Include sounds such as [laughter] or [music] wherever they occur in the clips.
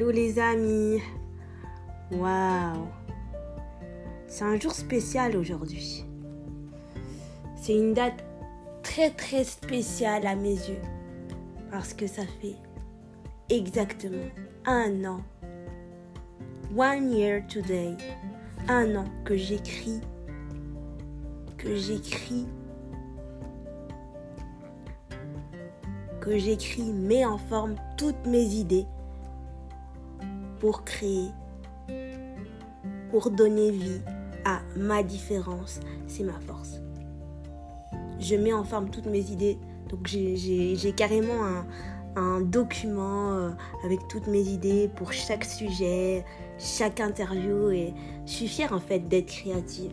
Hello les amis. Waouh. C'est un jour spécial aujourd'hui. C'est une date très très spéciale à mes yeux. Parce que ça fait exactement un an. One year today. Un an que j'écris. Que j'écris. Que j'écris, mets en forme toutes mes idées pour créer, pour donner vie à ma différence. C'est ma force. Je mets en forme toutes mes idées. Donc j'ai carrément un, document euh, avec toutes mes idées pour chaque sujet, chaque interview. Et je suis fière en fait d'être créative,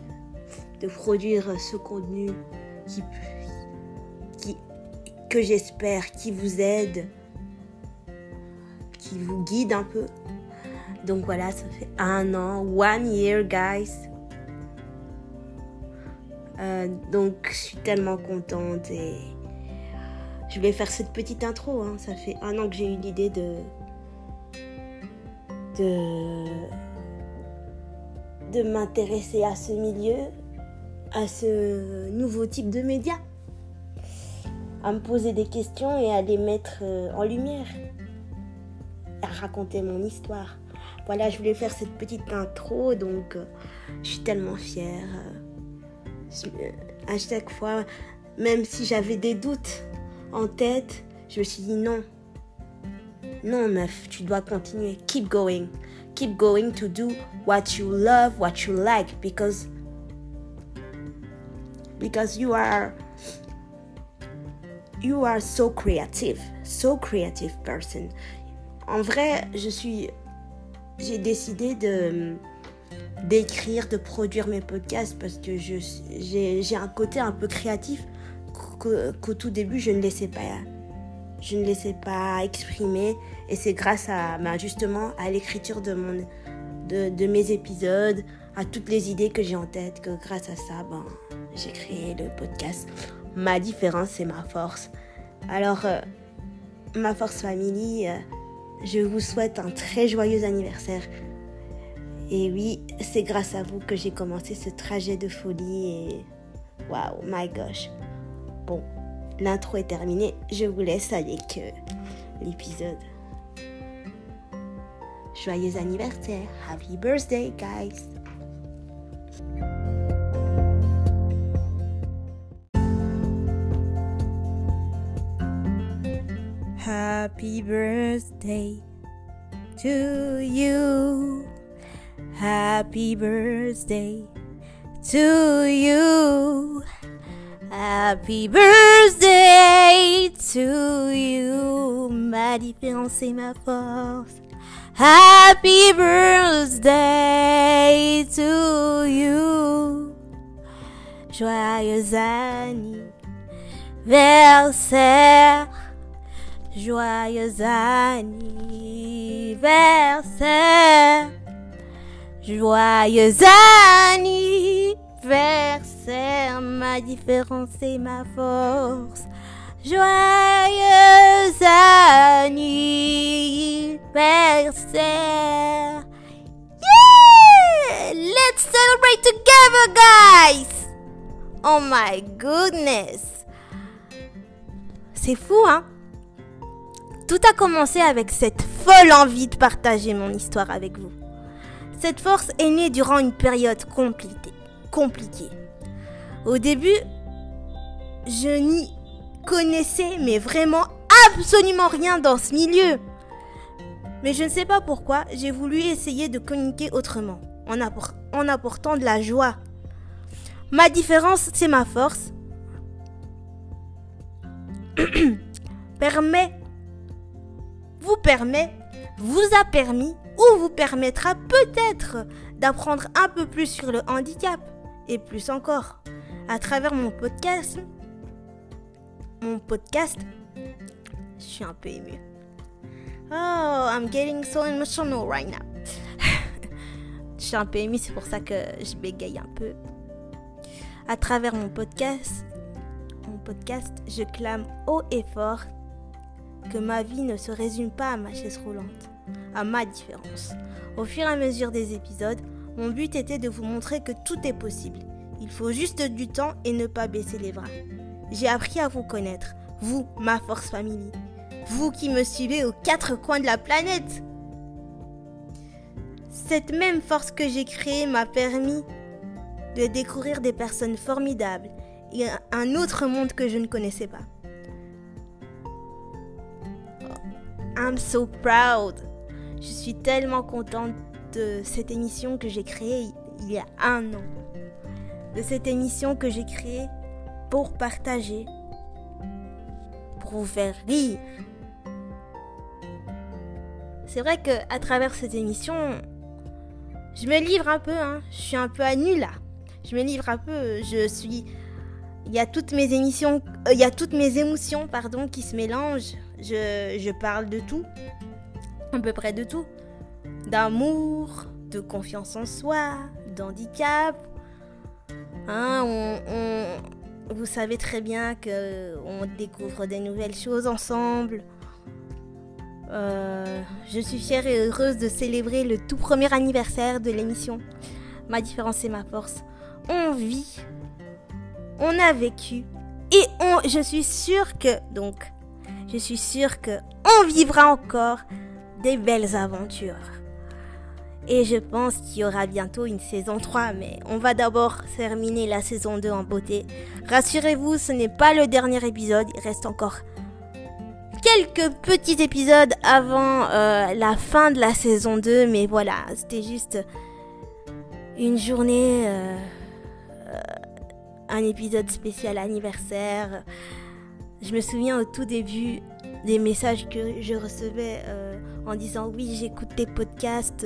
de produire ce contenu qui, qui, que j'espère qui vous aide, qui vous guide un peu. Donc voilà, ça fait un an, one year, guys. Euh, donc je suis tellement contente et je vais faire cette petite intro. Hein. Ça fait un an que j'ai eu l'idée de de de m'intéresser à ce milieu, à ce nouveau type de média, à me poser des questions et à les mettre euh, en lumière, à raconter mon histoire. Voilà, je voulais faire cette petite intro, donc euh, je suis tellement fière. Euh, à chaque fois, même si j'avais des doutes en tête, je me suis dit non. Non, meuf, tu dois continuer. Keep going. Keep going to do what you love, what you like, because because you are you are so creative, so creative person. En vrai, je suis j'ai décidé de d'écrire, de produire mes podcasts parce que j'ai un côté un peu créatif qu'au tout début je ne laissais pas je ne laissais pas exprimer. Et c'est grâce à bah, justement à l'écriture de mon de, de, mes épisodes à toutes les idées que j'ai en tête que grâce à ça ben, j'ai créé le podcast ma différence c'est ma force. Alors euh, ma force family euh, je vous souhaite un très joyeux anniversaire. Et oui, c'est grâce à vous que j'ai commencé ce trajet de folie et... Wow, my gosh. Bon, l'intro est terminée. Je vous laisse avec euh, l'épisode. Joyeux anniversaire. Happy birthday, guys. Happy birthday to you. Happy birthday to you. Happy birthday to you. Ma différence et ma force. Happy birthday to you. Joyeux anniversaire. Joyeux anniversaire. Joyeux anniversaire. Ma différence et ma force. Joyeux anniversaire. Yeah! Let's celebrate together, guys! Oh my goodness! C'est fou, hein? Tout a commencé avec cette folle envie de partager mon histoire avec vous. Cette force est née durant une période compliquée. compliquée. Au début, je n'y connaissais mais vraiment absolument rien dans ce milieu. Mais je ne sais pas pourquoi, j'ai voulu essayer de communiquer autrement, en, apportant de la joie. Ma différence, c'est ma force. [coughs] Permet vous permet, vous a permis ou vous permettra peut-être d'apprendre un peu plus sur le handicap et plus encore à travers mon podcast. Mon podcast, je suis un peu émue. Oh, I'm getting so emotional right now. [laughs] je suis un peu c'est pour ça que je bégaye un peu. À travers mon podcast, mon podcast, je clame haut et fort que ma vie ne se résume pas à ma chaise roulante, à ma différence. Au fur et à mesure des épisodes, mon but était de vous montrer que tout est possible. Il faut juste du temps et ne pas baisser les bras. J'ai appris à vous connaître, vous, ma force family. Vous qui me suivez aux quatre coins de la planète. Cette même force que j'ai créée m'a permis de découvrir des personnes formidables et un autre monde que je ne connaissais pas. I'm so proud. Je suis tellement contente de cette émission que j'ai créée il y a un an. De cette émission que j'ai créée pour partager, pour vous faire rire. C'est vrai que à travers cette émission, je me livre un peu. Hein. Je suis un peu à nu là. Je me livre un peu. Je suis. Il y a toutes mes émissions, euh, émotions, pardon, qui se mélangent. Je, parle de tout, à peu près de tout, d'amour, de confiance en soi, d'handicap. Hein, on, vous savez très bien que on découvre des nouvelles choses ensemble. Euh, je suis fière et heureuse de célébrer le tout premier anniversaire de l'émission. Ma différence et ma force. On vit, on a vécu et on, je suis sûre que donc, je suis sûre que on vivra encore des belles aventures. Et je pense qu'il y aura bientôt une saison 3, mais on va d'abord terminer la saison 2 en beauté. Rassurez-vous, ce n'est pas le dernier épisode, il reste encore quelques petits épisodes avant euh, la fin de la saison 2, mais voilà, c'était juste une journée, euh, un épisode spécial anniversaire. Je me souviens au tout début des messages que je recevais en disant oui j'écoute tes podcasts.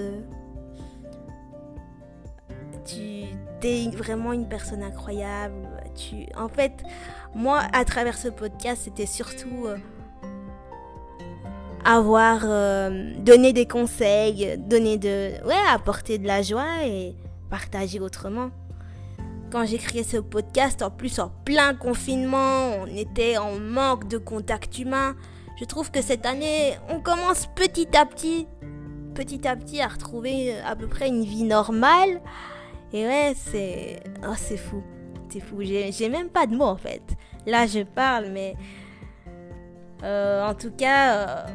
Tu es vraiment une personne incroyable. Tu, en fait, moi à travers ce podcast, c'était surtout avoir euh, donné des conseils, donner de ouais, apporter de la joie et partager autrement. Quand j'ai créé ce podcast, en plus en plein confinement, on était en manque de contact humain. Je trouve que cette année, on commence petit à petit, petit à petit à retrouver à peu près une vie normale. Et ouais, c'est oh, c'est fou. C'est fou. J'ai même pas de mots en fait. Là, je parle, mais euh, en tout cas, euh,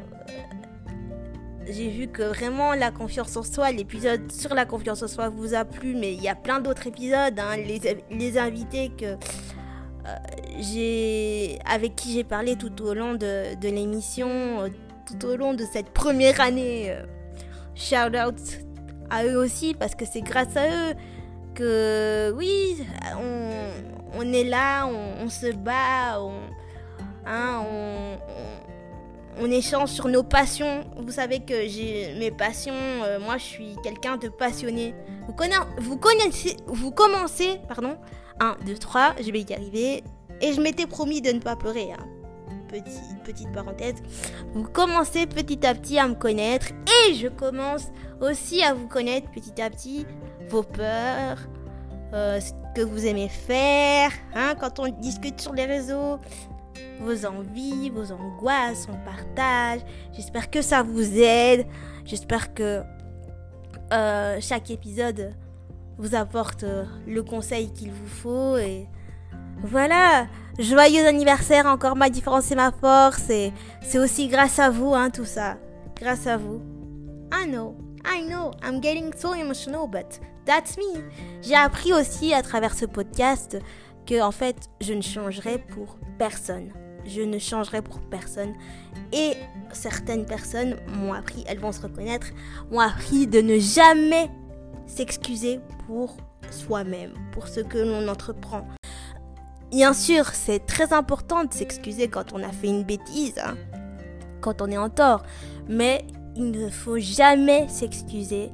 j'ai vu que vraiment la confiance en soi, l'épisode sur la confiance en soi vous a plu, mais il y a plein d'autres épisodes, hein, les, invités que euh, j'ai avec qui j'ai parlé tout au long de, l'émission, tout au long de cette première année. shout out à eux aussi parce que c'est grâce à eux que oui, on, est là, on, se bat, on, Hein, on, échange sur nos passions. Vous savez que j'ai mes passions. Euh, moi, je suis quelqu'un de passionné. Vous, vous connaissez, vous commencez, pardon. 1, 2, 3, je vais y arriver. Et je m'étais promis de ne pas pleurer. Hein. petite parenthèse. Vous commencez petit à petit à me connaître. Et je commence aussi à vous connaître petit à petit. Vos peurs. Euh, ce que vous aimez faire. Hein, quand on discute sur les réseaux vos envies, vos angoisses, on partage. J'espère que ça vous aide. J'espère que euh, chaque épisode vous apporte euh, le conseil qu'il vous faut. Et voilà, joyeux anniversaire encore, ma différence et ma force. Et c'est aussi grâce à vous, hein, tout ça. Grâce à vous. I know, I know, I'm getting so emotional, but that's me. J'ai appris aussi à travers ce podcast que en fait, je ne changerai pour personne je ne changerai pour personne. Et certaines personnes m'ont appris, elles vont se reconnaître, m'ont appris de ne jamais s'excuser pour soi-même, pour ce que l'on entreprend. Bien sûr, c'est très important de s'excuser quand on a fait une bêtise, hein, quand on est en tort, mais il ne faut jamais s'excuser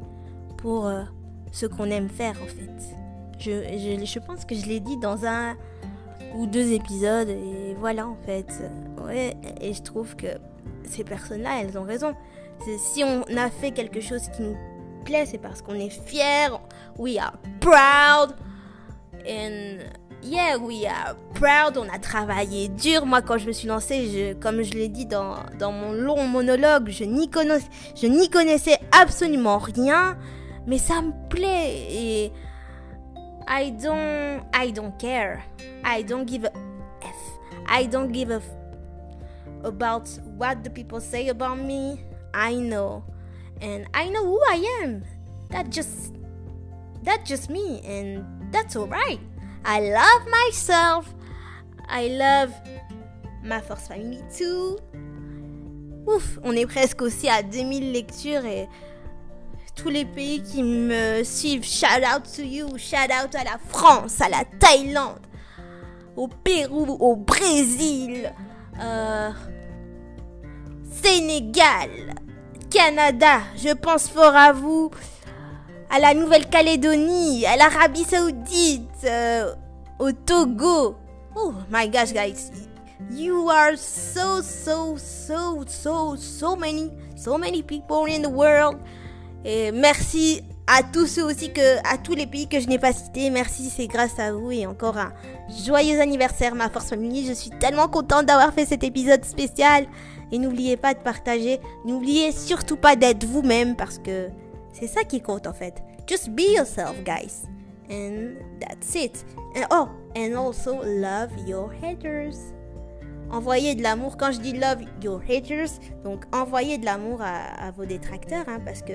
pour euh, ce qu'on aime faire en fait. Je, je, je pense que je l'ai dit dans un, ou deux épisodes et voilà en fait. Ouais, et je trouve que ces personnes-là, elles ont raison. Si on a fait quelque chose qui nous plaît, c'est parce qu'on est fier, we are proud, and yeah, we are proud, on a travaillé dur. Moi, quand je me suis lancée, comme je l'ai dit dans, dans mon long monologue, je n'y connaissais, connaissais absolument rien, mais ça me plaît et I don't, I don't care. I don't give a f. I don't give a f about what the people say about me. I know, and I know who I am. That just, that's just me, and that's alright. I love myself. I love ma force family too. Ouf, on est presque aussi à 2000 lectures et tous les pays qui me suivent, shout out to you, shout out à la France, à la Thaïlande, au Pérou, au Brésil, euh, Sénégal, Canada, je pense fort à vous à la Nouvelle-Calédonie, à l'Arabie Saoudite, euh, au Togo. Oh my gosh, guys. You are so, so, so, so, so many, so many people in the world. Et merci à tous ceux aussi que, à tous les pays que je n'ai pas cités. Merci, c'est grâce à vous et encore un joyeux anniversaire, ma force famille. Je suis tellement contente d'avoir fait cet épisode spécial. Et n'oubliez pas de partager. N'oubliez surtout pas d'être vous-même parce que c'est ça qui compte en fait. Just be yourself, guys. And that's it. Oh, and also love your haters. Envoyez de l'amour. Quand je dis love your haters, donc envoyez de l'amour à, vos détracteurs, hein, parce que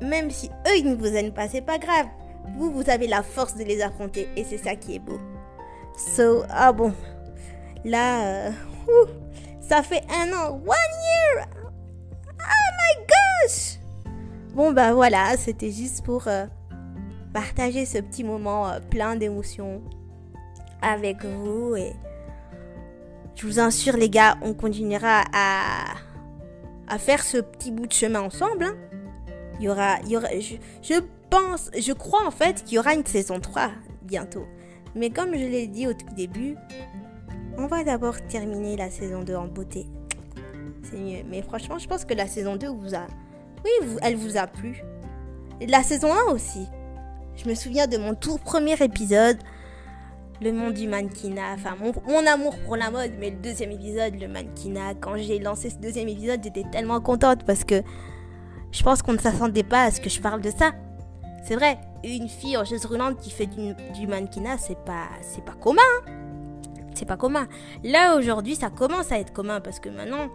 même si eux ils ne vous aiment pas, c'est pas grave. Vous, vous avez la force de les affronter et c'est ça qui est beau. So, ah bon, là, euh, ça fait un an, one year. Oh my gosh. Bon, bah voilà, c'était juste pour euh, partager ce petit moment euh, plein d'émotions avec vous. Et je vous assure, les gars, on continuera à, à faire ce petit bout de chemin ensemble. Hein. Il y aura, il y aura je, je pense, je crois en fait qu'il y aura une saison 3 bientôt. Mais comme je l'ai dit au tout début, on va d'abord terminer la saison 2 en beauté. C'est mieux. Mais franchement, je pense que la saison 2 vous a oui, elle vous a plu. Et la saison 1 aussi. Je me souviens de mon tout premier épisode, le monde du mannequinat, enfin mon, amour pour la mode, mais le deuxième épisode, le mannequinat. Quand j'ai lancé ce deuxième épisode, j'étais tellement contente parce que je pense qu'on ne s'attendait pas à ce que je parle de ça. C'est vrai, une fille en chaise roulante qui fait du, mannequinat, c'est pas, c'est pas commun. Hein. C'est pas commun. Là aujourd'hui, ça commence à être commun parce que maintenant,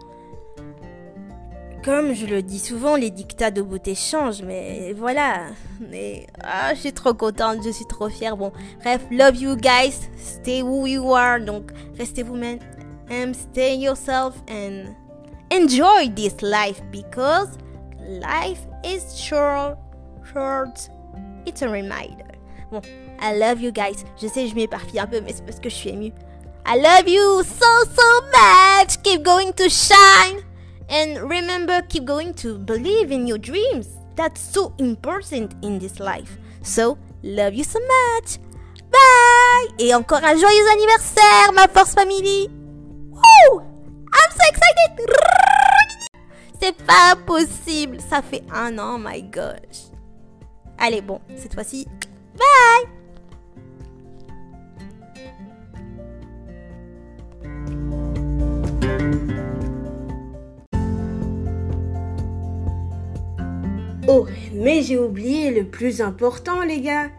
comme je le dis souvent, les dictats de beauté changent, mais voilà. Mais ah, je suis trop contente, je suis trop fière. Bon, bref, love you guys, stay who you are. Donc, restez vous-même, and stay yourself and enjoy this life because life is short, short. It's a reminder. Bon, I love you guys. Je sais, je m'éparpille un peu, mais c'est parce que je suis émue. I love you so so much. Keep going to shine. And remember, keep going to believe in your dreams. That's so important in this life. So, love you so much. Bye! Et encore un joyeux anniversaire, ma force family. Woo! I'm so excited! C'est pas possible. Ça fait un an, my gosh. Allez, bon, cette fois-ci, bye! Oh, mais j'ai oublié le plus important, les gars.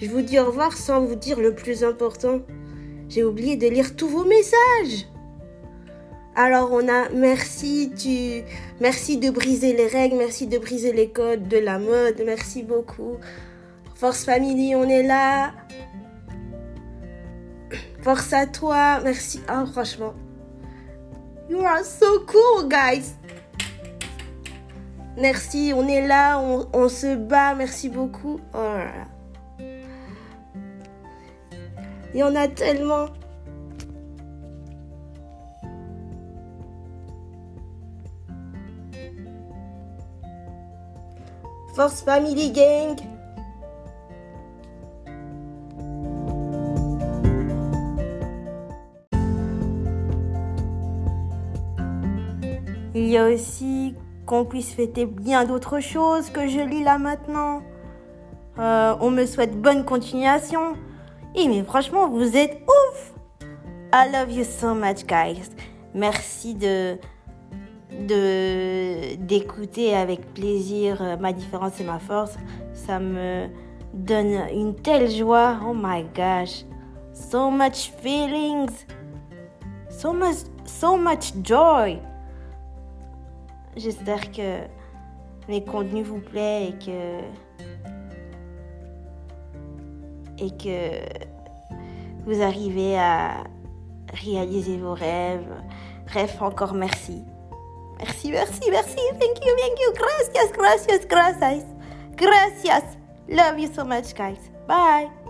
Je vous dis au revoir sans vous dire le plus important. J'ai oublié de lire tous vos messages. Alors on a merci tu merci de briser les règles, merci de briser les codes de la mode, merci beaucoup. Force Family, on est là. Force à toi, merci. Oh franchement. You are so cool guys. Merci, on est là, on, se bat, merci beaucoup. Oh là là. Il y en a tellement. Force Family Gang. Il y a aussi qu'on puisse fêter bien d'autres choses que je lis là maintenant. Euh, on me souhaite bonne continuation. Et mais franchement, vous êtes ouf! I love you so much, guys. Merci de d'écouter avec plaisir euh, ma différence et ma force. Ça me donne une telle joie. Oh my gosh. So much feelings. So much so much joy. J'espère que mes contenus vous plaît et que et que vous arrivez à réaliser vos rêves. Bref, encore merci. Merci, merci, merci. Thank you, thank you. Gracias, gracias, gracias. Gracias. Love you so much, guys. Bye.